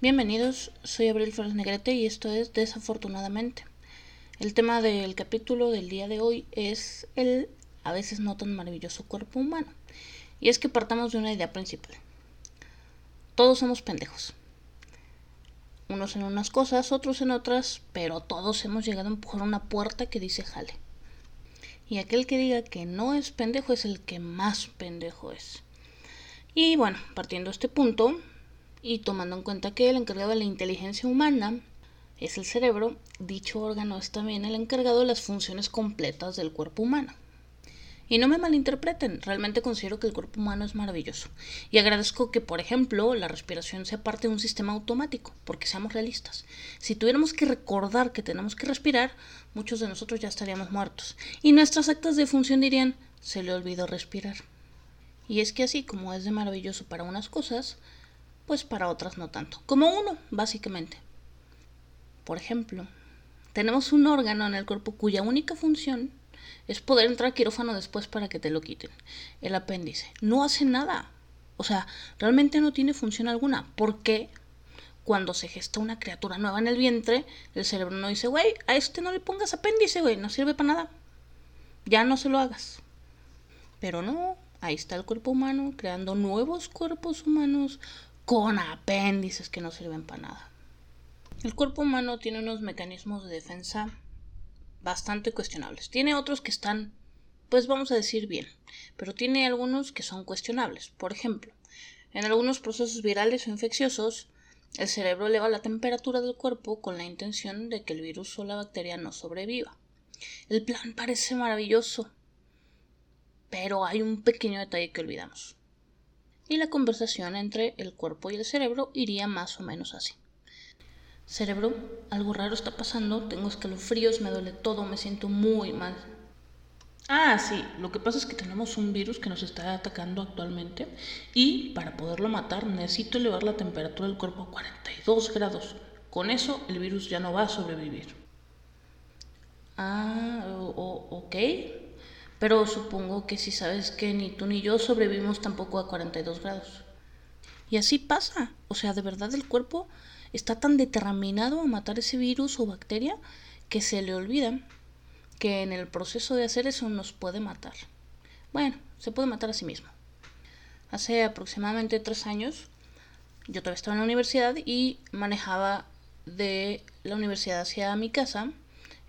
Bienvenidos, soy Abril Flores Negrete y esto es Desafortunadamente. El tema del capítulo del día de hoy es el a veces no tan maravilloso cuerpo humano. Y es que partamos de una idea principal. Todos somos pendejos. Unos en unas cosas, otros en otras, pero todos hemos llegado a empujar una puerta que dice jale. Y aquel que diga que no es pendejo es el que más pendejo es. Y bueno, partiendo de este punto, y tomando en cuenta que el encargado de la inteligencia humana es el cerebro, dicho órgano es también el encargado de las funciones completas del cuerpo humano. Y no me malinterpreten, realmente considero que el cuerpo humano es maravilloso. Y agradezco que, por ejemplo, la respiración sea parte de un sistema automático, porque seamos realistas. Si tuviéramos que recordar que tenemos que respirar, muchos de nosotros ya estaríamos muertos. Y nuestras actas de función dirían, se le olvidó respirar. Y es que así como es de maravilloso para unas cosas, pues para otras no tanto. Como uno, básicamente. Por ejemplo, tenemos un órgano en el cuerpo cuya única función es poder entrar a quirófano después para que te lo quiten. El apéndice. No hace nada. O sea, realmente no tiene función alguna. Porque cuando se gesta una criatura nueva en el vientre, el cerebro no dice, güey, a este no le pongas apéndice, güey, no sirve para nada. Ya no se lo hagas. Pero no, ahí está el cuerpo humano creando nuevos cuerpos humanos con apéndices que no sirven para nada. El cuerpo humano tiene unos mecanismos de defensa bastante cuestionables. Tiene otros que están, pues vamos a decir bien, pero tiene algunos que son cuestionables. Por ejemplo, en algunos procesos virales o infecciosos, el cerebro eleva la temperatura del cuerpo con la intención de que el virus o la bacteria no sobreviva. El plan parece maravilloso, pero hay un pequeño detalle que olvidamos. Y la conversación entre el cuerpo y el cerebro iría más o menos así. Cerebro, algo raro está pasando, tengo escalofríos, me duele todo, me siento muy mal. Ah, sí, lo que pasa es que tenemos un virus que nos está atacando actualmente y para poderlo matar necesito elevar la temperatura del cuerpo a 42 grados. Con eso el virus ya no va a sobrevivir. Ah, o- ok. Pero supongo que si sabes que ni tú ni yo sobrevivimos tampoco a 42 grados. Y así pasa. O sea, de verdad el cuerpo está tan determinado a matar ese virus o bacteria que se le olvida que en el proceso de hacer eso nos puede matar. Bueno, se puede matar a sí mismo. Hace aproximadamente tres años yo todavía estaba en la universidad y manejaba de la universidad hacia mi casa.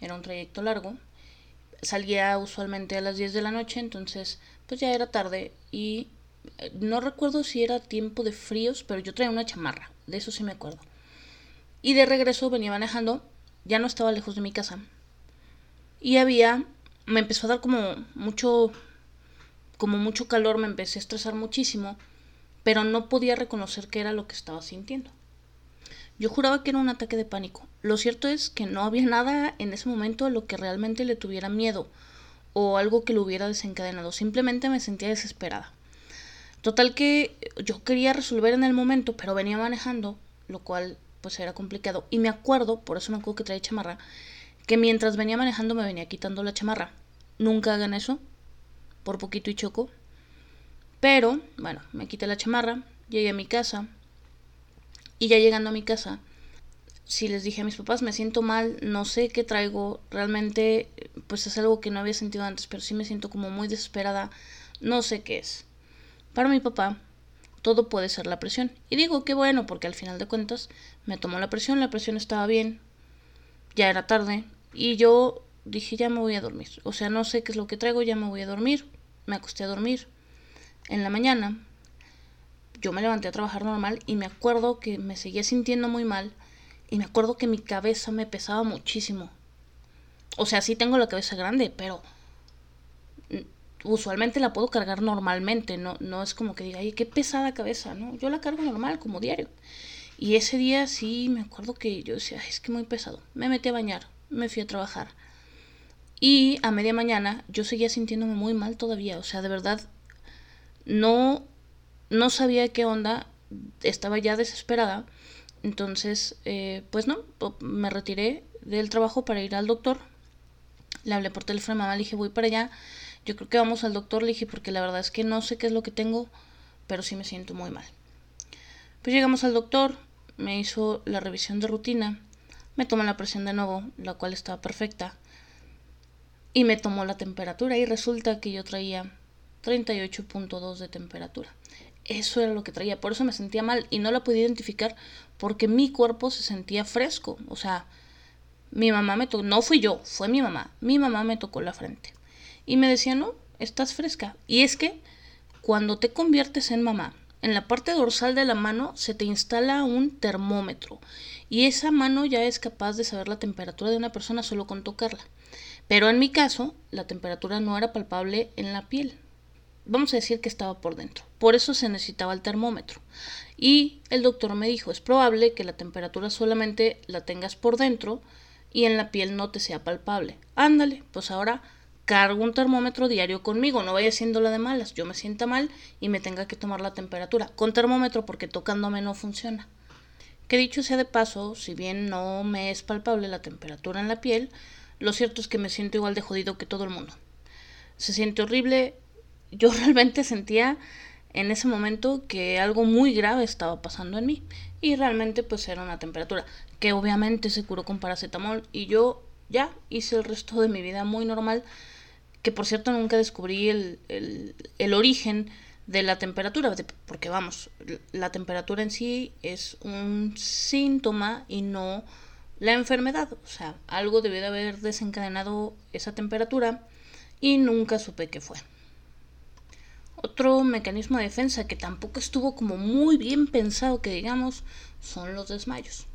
Era un trayecto largo. Salía usualmente a las 10 de la noche, entonces pues ya era tarde y eh, no recuerdo si era tiempo de fríos, pero yo traía una chamarra, de eso sí me acuerdo. Y de regreso venía manejando, ya no estaba lejos de mi casa. Y había, me empezó a dar como mucho, como mucho calor, me empecé a estresar muchísimo, pero no podía reconocer qué era lo que estaba sintiendo. Yo juraba que era un ataque de pánico. Lo cierto es que no había nada en ese momento a lo que realmente le tuviera miedo o algo que lo hubiera desencadenado. Simplemente me sentía desesperada. Total que yo quería resolver en el momento, pero venía manejando, lo cual pues era complicado. Y me acuerdo, por eso me acuerdo que traía chamarra, que mientras venía manejando me venía quitando la chamarra. Nunca hagan eso, por poquito y choco. Pero, bueno, me quité la chamarra, llegué a mi casa. Y ya llegando a mi casa, si les dije a mis papás, me siento mal, no sé qué traigo, realmente, pues es algo que no había sentido antes, pero sí me siento como muy desesperada, no sé qué es. Para mi papá, todo puede ser la presión. Y digo que bueno, porque al final de cuentas me tomó la presión, la presión estaba bien, ya era tarde, y yo dije, ya me voy a dormir. O sea, no sé qué es lo que traigo, ya me voy a dormir. Me acosté a dormir. En la mañana, yo me levanté a trabajar normal y me acuerdo que me seguía sintiendo muy mal y me acuerdo que mi cabeza me pesaba muchísimo. O sea, sí tengo la cabeza grande, pero usualmente la puedo cargar normalmente, no, no es como que diga, ay, qué pesada cabeza, ¿no? Yo la cargo normal, como diario. Y ese día sí me acuerdo que yo decía, "Ay, es que muy pesado. Me metí a bañar, me fui a trabajar. Y a media mañana yo seguía sintiéndome muy mal todavía, o sea, de verdad no, no sabía qué onda, estaba ya desesperada. Entonces, eh, pues no, me retiré del trabajo para ir al doctor. Le hablé por teléfono a mamá, le dije, voy para allá. Yo creo que vamos al doctor, le dije, porque la verdad es que no sé qué es lo que tengo, pero sí me siento muy mal. Pues llegamos al doctor, me hizo la revisión de rutina, me tomó la presión de nuevo, la cual estaba perfecta, y me tomó la temperatura y resulta que yo traía 38.2 de temperatura. Eso era lo que traía, por eso me sentía mal y no la pude identificar porque mi cuerpo se sentía fresco, o sea, mi mamá me tocó, no fui yo, fue mi mamá, mi mamá me tocó la frente y me decía, no, estás fresca. Y es que cuando te conviertes en mamá, en la parte dorsal de la mano se te instala un termómetro y esa mano ya es capaz de saber la temperatura de una persona solo con tocarla. Pero en mi caso, la temperatura no era palpable en la piel. Vamos a decir que estaba por dentro. Por eso se necesitaba el termómetro. Y el doctor me dijo, es probable que la temperatura solamente la tengas por dentro y en la piel no te sea palpable. Ándale, pues ahora cargo un termómetro diario conmigo, no vaya siendo la de malas, yo me sienta mal y me tenga que tomar la temperatura con termómetro porque tocándome no funciona. Que dicho sea de paso, si bien no me es palpable la temperatura en la piel, lo cierto es que me siento igual de jodido que todo el mundo. Se siente horrible, yo realmente sentía en ese momento que algo muy grave estaba pasando en mí y realmente pues era una temperatura que obviamente se curó con paracetamol y yo ya hice el resto de mi vida muy normal que por cierto nunca descubrí el, el, origen de la temperatura, porque vamos, la temperatura en sí es un síntoma y no la enfermedad. O sea, algo debió de haber desencadenado esa temperatura y nunca supe qué fue. Otro mecanismo de defensa que tampoco estuvo como muy bien pensado, que digamos, son los desmayos.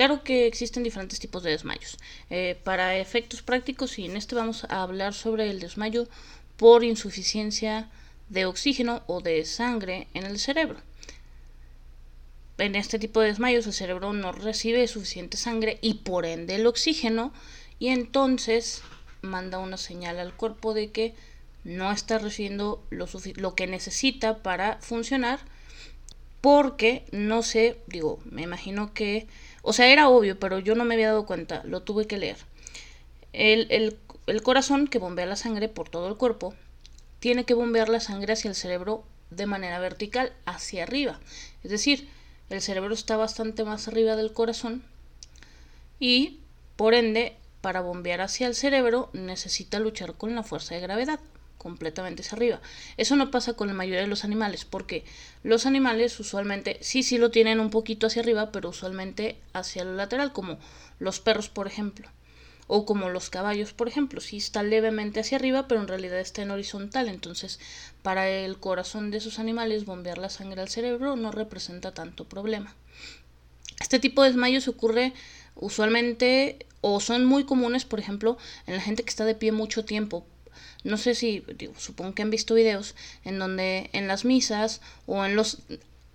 Claro que existen diferentes tipos de desmayos. Eh, para efectos prácticos, y en este vamos a hablar sobre el desmayo por insuficiencia de oxígeno o de sangre en el cerebro. En este tipo de desmayos el cerebro no recibe suficiente sangre y por ende el oxígeno y entonces manda una señal al cuerpo de que no está recibiendo lo, lo que necesita para funcionar porque no sé, digo, me imagino que o sea, era obvio, pero yo no me había dado cuenta, lo tuve que leer. El, el, corazón que bombea la sangre por todo el cuerpo tiene que bombear la sangre hacia el cerebro de manera vertical, hacia arriba. Es decir, el cerebro está bastante más arriba del corazón y, por ende, para bombear hacia el cerebro necesita luchar con la fuerza de gravedad completamente hacia arriba. Eso no pasa con la mayoría de los animales, porque los animales usualmente sí, sí lo tienen un poquito hacia arriba, pero usualmente hacia lo lateral, como los perros, por ejemplo, o como los caballos, por ejemplo, sí está levemente hacia arriba, pero en realidad está en horizontal. Entonces, para el corazón de esos animales, bombear la sangre al cerebro no representa tanto problema. Este tipo de desmayos ocurre usualmente o son muy comunes, por ejemplo, en la gente que está de pie mucho tiempo, no sé si, supongo que han visto videos en donde en las misas o en los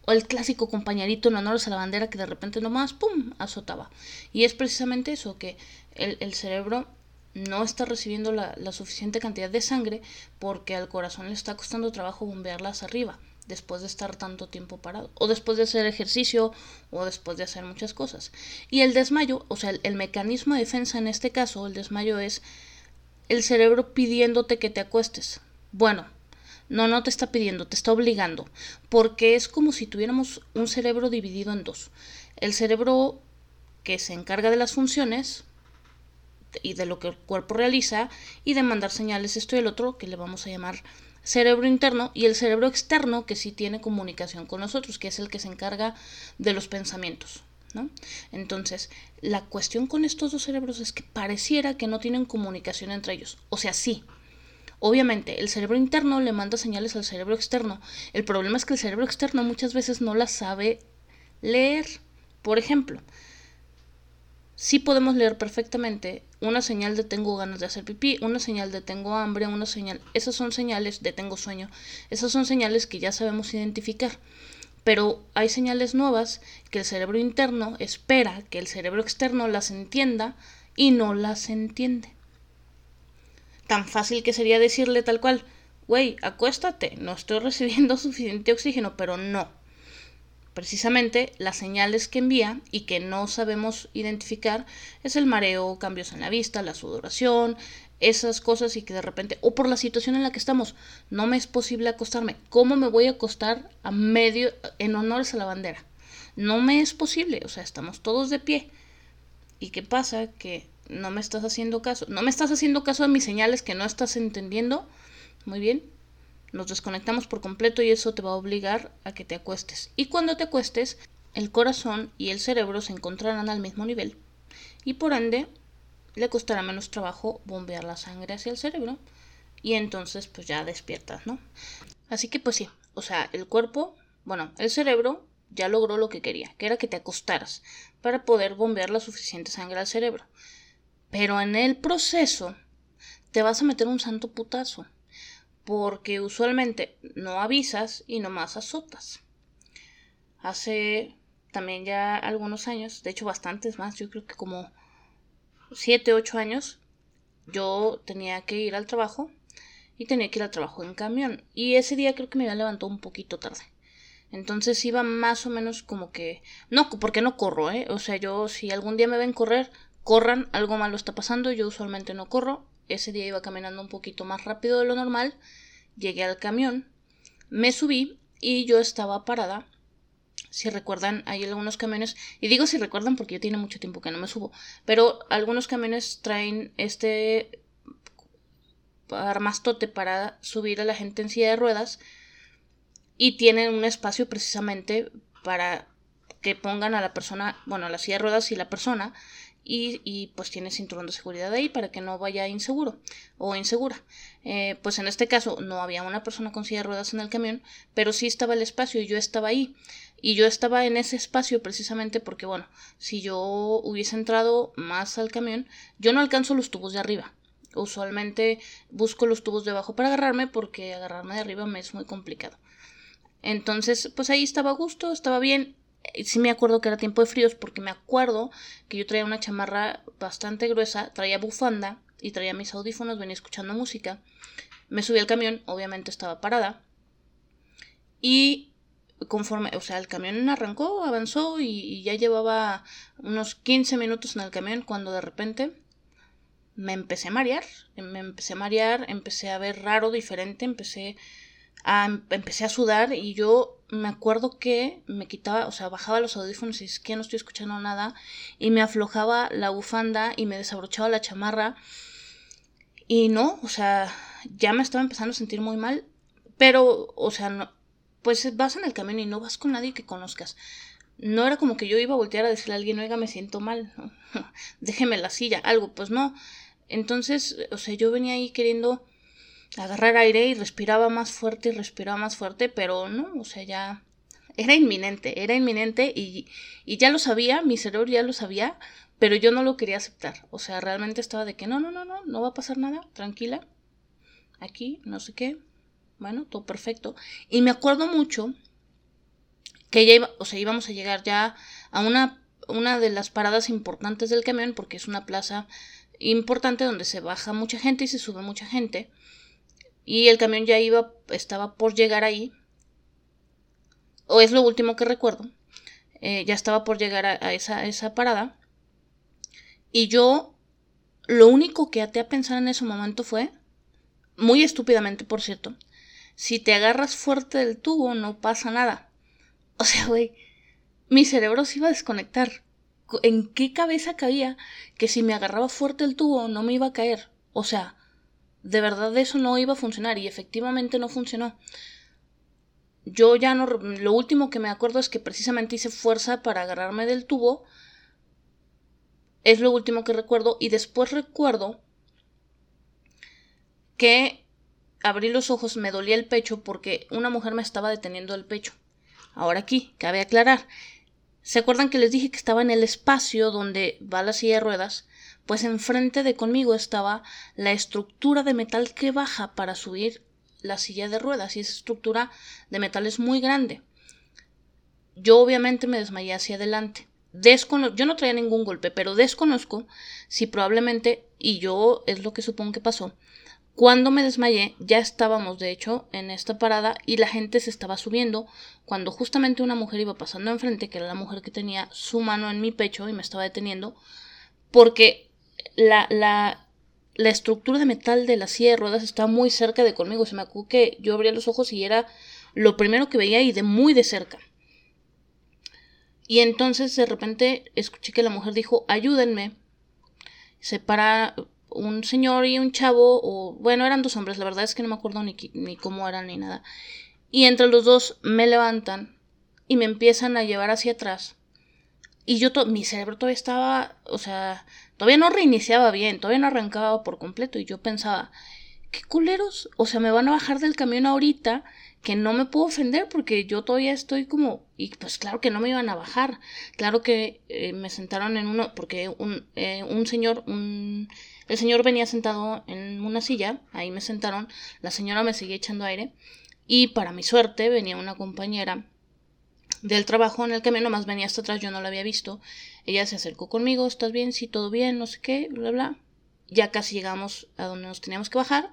o el clásico compañerito en honor a la bandera que de repente nomás, ¡pum!, azotaba. Y es precisamente eso, que el, el cerebro no está recibiendo la, suficiente cantidad de sangre porque al corazón le está costando trabajo bombearlas arriba después de estar tanto tiempo parado o después de hacer ejercicio o después de hacer muchas cosas. Y el desmayo, o sea, el, el mecanismo de defensa en este caso, el desmayo es el cerebro pidiéndote que te acuestes. Bueno, no, no te está pidiendo, te está obligando, porque es como si tuviéramos un cerebro dividido en dos. El cerebro que se encarga de las funciones y de lo que el cuerpo realiza y de mandar señales esto y el otro que le vamos a llamar cerebro interno y el cerebro externo que sí tiene comunicación con nosotros, que es el que se encarga de los pensamientos. Entonces, la cuestión con estos dos cerebros es que pareciera que no tienen comunicación entre ellos. O sea, sí. Obviamente, el cerebro interno le manda señales al cerebro externo. El problema es que el cerebro externo muchas veces no las sabe leer. Por ejemplo, sí podemos leer perfectamente una señal de tengo ganas de hacer pipí, una señal de tengo hambre, una señal, esas son señales de tengo sueño, esas son señales que ya sabemos identificar pero hay señales nuevas que el cerebro interno espera que el cerebro externo las entienda y no las entiende. Tan fácil que sería decirle tal cual, güey, acuéstate, no estoy recibiendo suficiente oxígeno, pero no. Precisamente las señales que envía y que no sabemos identificar es el mareo, cambios en la vista, la sudoración, esas cosas y que de repente, o por la situación en la que estamos, no me es posible acostarme. ¿Cómo me voy a acostar a medio, en honores a la bandera? No me es posible, o sea, estamos todos de pie. ¿Y qué pasa? Que no me estás haciendo caso. No me estás haciendo caso a mis señales que no estás entendiendo. Muy bien. Nos desconectamos por completo y eso te va a obligar a que te acuestes. Y cuando te acuestes, el corazón y el cerebro se encontrarán al mismo nivel. Y por ende, le costará menos trabajo bombear la sangre hacia el cerebro. Y entonces, pues ya despiertas, ¿no? Así que, pues sí. O sea, el cuerpo, bueno, el cerebro ya logró lo que quería, que era que te acostaras para poder bombear la suficiente sangre al cerebro. Pero en el proceso te vas a meter un santo putazo, porque usualmente no avisas y nomás azotas. Hace también ya algunos años, de hecho bastantes más, yo creo que como 7, 8 años, yo tenía que ir al trabajo y tenía que ir al trabajo en camión. Y ese día creo que me había levantado un poquito tarde. Entonces iba más o menos como que... No, porque no corro, ¿eh? O sea, yo si algún día me ven correr, corran, algo malo está pasando, yo usualmente no corro. Ese día iba caminando un poquito más rápido de lo normal. Llegué al camión, me subí y yo estaba parada. Si recuerdan, hay algunos camiones, y digo si recuerdan porque yo tiene mucho tiempo que no me subo, pero algunos camiones traen este armastote para subir a la gente en silla de ruedas y tienen un espacio precisamente para que pongan a la persona, bueno, a la silla de ruedas y la persona y, y, pues tiene cinturón de seguridad ahí para que no vaya inseguro o insegura. Eh, pues en este caso no había una persona con silla de ruedas en el camión, pero sí estaba el espacio y yo estaba ahí. Y yo estaba en ese espacio precisamente porque, bueno, si yo hubiese entrado más al camión, yo no alcanzo los tubos de arriba. Usualmente busco los tubos de abajo para agarrarme porque agarrarme de arriba me es muy complicado. Entonces, pues ahí estaba a gusto, estaba bien. Sí me acuerdo que era tiempo de fríos porque me acuerdo que yo traía una chamarra bastante gruesa, traía bufanda y traía mis audífonos, venía escuchando música. Me subí al camión, obviamente estaba parada. Y conforme, o sea, el camión arrancó, avanzó y, ya llevaba unos 15 minutos en el camión cuando de repente me empecé a marear, me empecé a marear, empecé a ver raro, diferente, empecé empecé a sudar y yo me acuerdo que me quitaba, o sea, bajaba los audífonos y es que no estoy escuchando nada y me aflojaba la bufanda y me desabrochaba la chamarra y no, o sea, ya me estaba empezando a sentir muy mal, pero, o sea, no, pues vas en el camino y no vas con nadie que conozcas. No era como que yo iba a voltear a decirle a alguien, oiga, me siento mal, déjeme la silla, algo, pues no. Entonces, o sea, yo venía ahí queriendo agarrar aire y respiraba más fuerte y respiraba más fuerte, pero no, o sea, ya era inminente, era inminente y, y ya lo sabía, mi cerebro ya lo sabía, pero yo no lo quería aceptar. O sea, realmente estaba de que no, no, no, no, no va a pasar nada, tranquila. Aquí, no sé qué. Bueno, todo perfecto. Y me acuerdo mucho que ya iba, o sea, íbamos a llegar ya a una, una de las paradas importantes del camión, porque es una plaza importante donde se baja mucha gente y se sube mucha gente. Y el camión ya iba, estaba por llegar ahí, o es lo último que recuerdo, eh, ya estaba por llegar a, esa, esa parada, y yo lo único que até a pensar en ese momento fue, muy estúpidamente por cierto, si te agarras fuerte del tubo no pasa nada. O sea, güey, mi cerebro se iba a desconectar. ¿En qué cabeza cabía que si me agarraba fuerte el tubo no me iba a caer? O sea, de verdad eso no iba a funcionar y efectivamente no funcionó. Yo ya no, lo último que me acuerdo es que precisamente hice fuerza para agarrarme del tubo. Es lo último que recuerdo y después recuerdo que abrí los ojos, me dolía el pecho porque una mujer me estaba deteniendo el pecho. Ahora aquí, cabe aclarar. ¿Se acuerdan que les dije que estaba en el espacio donde va la silla de ruedas? pues enfrente de conmigo estaba la estructura de metal que baja para subir la silla de ruedas y esa estructura de metal es muy grande. Yo obviamente me desmayé hacia adelante. yo no traía ningún golpe, pero desconozco si probablemente, y yo es lo que supongo que pasó, Cuando me desmayé, ya estábamos de hecho en esta parada y la gente se estaba subiendo cuando justamente una mujer iba pasando enfrente, que era la mujer que tenía su mano en mi pecho y me estaba deteniendo, porque la, la, la estructura de metal de la silla de ruedas estaba muy cerca de conmigo. Se me acuerdo que yo abría los ojos y era lo primero que veía y de muy de cerca. Y entonces de repente escuché que la mujer dijo, ayúdenme. Se para un señor y un chavo, o bueno, eran dos hombres, la verdad es que no me acuerdo ni, ni cómo eran ni nada. Y entre los dos me levantan y me empiezan a llevar hacia atrás. Y yo, mi cerebro todavía estaba, o sea, todavía no reiniciaba bien, todavía no arrancaba por completo. Y yo pensaba, qué culeros, o sea, me van a bajar del camión ahorita que no me puedo ofender porque yo todavía estoy como y pues claro que no me iban a bajar claro que eh, me sentaron en uno porque un, eh, un señor un el señor venía sentado en una silla ahí me sentaron la señora me seguía echando aire y para mi suerte venía una compañera del trabajo en el que me nomás venía hasta atrás yo no la había visto ella se acercó conmigo estás bien sí todo bien no sé qué bla bla ya casi llegamos a donde nos teníamos que bajar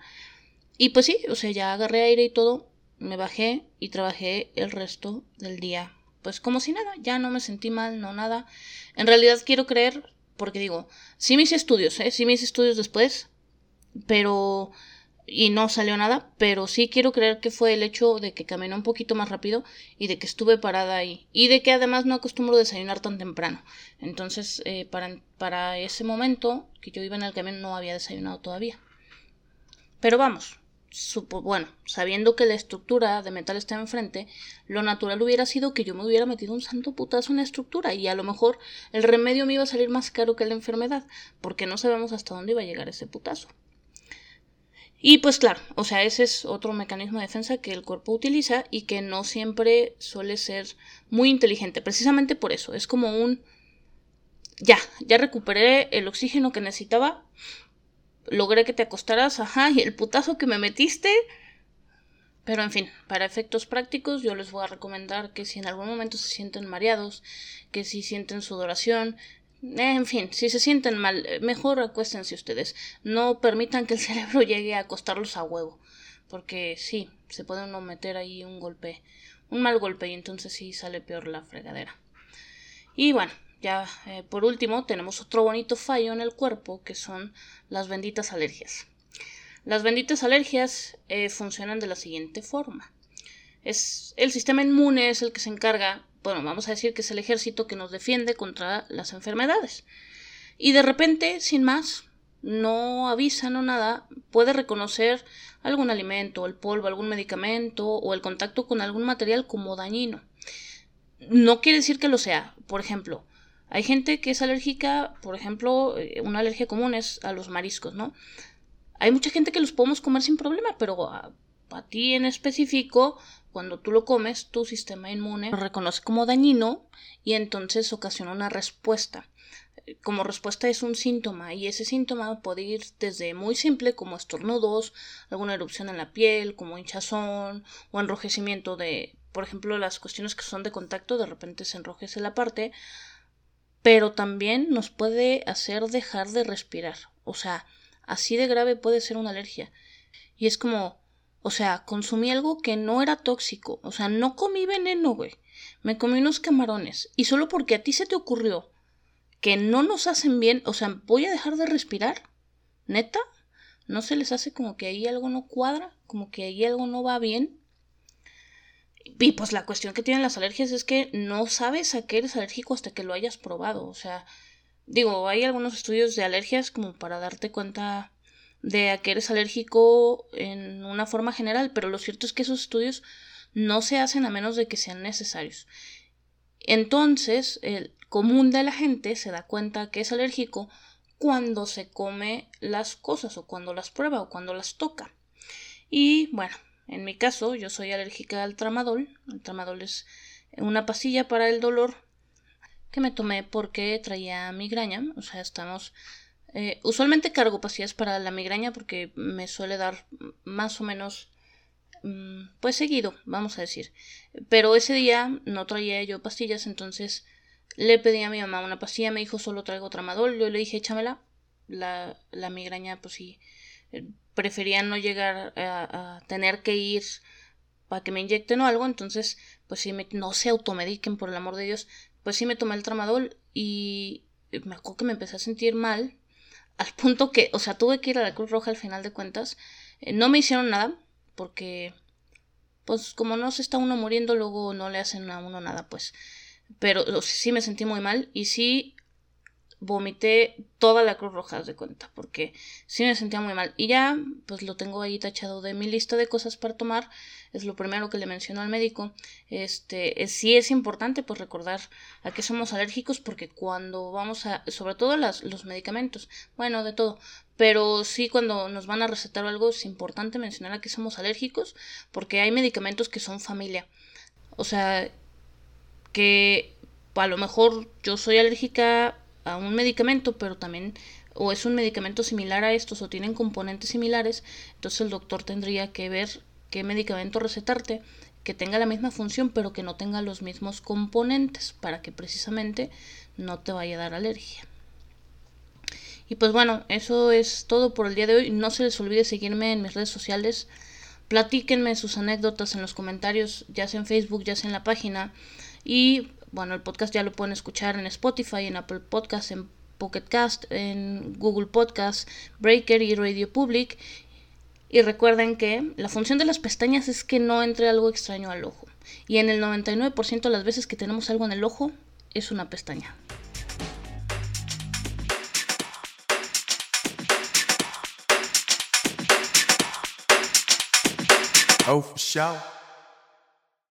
y pues sí o sea ya agarré aire y todo me bajé y trabajé el resto del día. Pues como si nada, ya no me sentí mal, no nada. En realidad quiero creer, porque digo, sí me hice estudios, ¿eh? Sí me hice estudios después, pero... y no salió nada, pero sí quiero creer que fue el hecho de que caminé un poquito más rápido y de que estuve parada ahí. Y de que además no acostumbro desayunar tan temprano. Entonces, eh, para, para ese momento que yo iba en el camión no había desayunado todavía. Pero vamos, bueno, sabiendo que la estructura de metal está enfrente, lo natural hubiera sido que yo me hubiera metido un santo putazo en la estructura y a lo mejor el remedio me iba a salir más caro que la enfermedad, porque no sabemos hasta dónde iba a llegar ese putazo. Y pues claro, o sea, ese es otro mecanismo de defensa que el cuerpo utiliza y que no siempre suele ser muy inteligente, precisamente por eso, es como un ya, ya recuperé el oxígeno que necesitaba, logré que te acostaras, ajá, y el putazo que me metiste. Pero en fin, para efectos prácticos yo les voy a recomendar que si en algún momento se sienten mareados, que si sienten sudoración, en fin, si se sienten mal, mejor acuéstense ustedes. No permitan que el cerebro llegue a acostarlos a huevo. Porque sí, se puede uno meter ahí un golpe, un mal golpe y entonces sí sale peor la fregadera. Y bueno, ya eh, por último tenemos otro bonito fallo en el cuerpo que son las benditas alergias. Las benditas alergias eh, funcionan de la siguiente forma. Es el sistema inmune es el que se encarga, bueno, vamos a decir que es el ejército que nos defiende contra las enfermedades. Y de repente, sin más, no avisa, no nada, puede reconocer algún alimento, el polvo, algún medicamento o el contacto con algún material como dañino. No quiere decir que lo sea. Por ejemplo, hay gente que es alérgica, por ejemplo, eh, una alergia común es a los mariscos, ¿no? Hay mucha gente que los podemos comer sin problema, pero a, ti en específico, cuando tú lo comes, tu sistema inmune lo reconoce como dañino y entonces ocasiona una respuesta. Como respuesta es un síntoma y ese síntoma puede ir desde muy simple como estornudos, alguna erupción en la piel, como hinchazón o enrojecimiento de, por ejemplo, las cuestiones que son de contacto, de repente se enrojece la parte, pero también nos puede hacer dejar de respirar. O sea, así de grave puede ser una alergia. Y es como, o sea, consumí algo que no era tóxico. O sea, no comí veneno, güey. Me comí unos camarones. Y solo porque a ti se te ocurrió que no nos hacen bien, o sea, voy a dejar de respirar. ¿Neta? ¿No se les hace como que ahí algo no cuadra? ¿Como que ahí algo no va bien? Y pues la cuestión que tienen las alergias es que no sabes a qué eres alérgico hasta que lo hayas probado. O sea, digo, hay algunos estudios de alergias como para darte cuenta de a qué eres alérgico en una forma general, pero lo cierto es que esos estudios no se hacen a menos de que sean necesarios. Entonces, el común de la gente se da cuenta que es alérgico cuando se come las cosas o cuando las prueba o cuando las toca. Y bueno, en mi caso, yo soy alérgica al tramadol. El tramadol es una pastilla para el dolor que me tomé porque traía migraña. O sea, estamos... Eh, usualmente cargo pastillas para la migraña porque me suele dar más o menos... Mm, pues seguido, vamos a decir. Pero ese día no traía yo pastillas, entonces le pedí a mi mamá una pastilla. Me dijo, solo traigo tramadol. Yo le dije, échamela. La, la migraña, pues sí prefería no llegar a, tener que ir para que me inyecten o algo, entonces pues sí, me, no se automediquen por el amor de Dios, pues sí me tomé el tramadol y me acuerdo que me empecé a sentir mal, al punto que, o sea, tuve que ir a la Cruz Roja al final de cuentas, eh, no me hicieron nada, porque pues como no se está uno muriendo, luego no le hacen a uno nada, pues. Pero sí me sentí muy mal y sí vomité toda la Cruz Roja de cuenta, porque sí me sentía muy mal. Y ya, pues lo tengo ahí tachado de mi lista de cosas para tomar. Es lo primero que le mencionó al médico. Este, sí es importante pues recordar a qué somos alérgicos, porque cuando vamos a, sobre todo los medicamentos, bueno, de todo, pero sí cuando nos van a recetar algo es importante mencionar a qué somos alérgicos, porque hay medicamentos que son familia. O sea, que a lo mejor yo soy alérgica a un medicamento, pero también o es un medicamento similar a estos o tienen componentes similares, entonces el doctor tendría que ver qué medicamento recetarte que tenga la misma función pero que no tenga los mismos componentes para que precisamente no te vaya a dar alergia. Y pues bueno, eso es todo por el día de hoy. No se les olvide seguirme en mis redes sociales. Platíquenme sus anécdotas en los comentarios, ya sea en Facebook, ya sea en la página. Y bueno, el podcast ya lo pueden escuchar en Spotify, en Apple Podcasts, en Pocket Cast, en Google Podcasts, Breaker y Radio Public. Y recuerden que la función de las pestañas es que no entre algo extraño al ojo. Y en el 99% de las veces que tenemos algo en el ojo es una pestaña. Oh,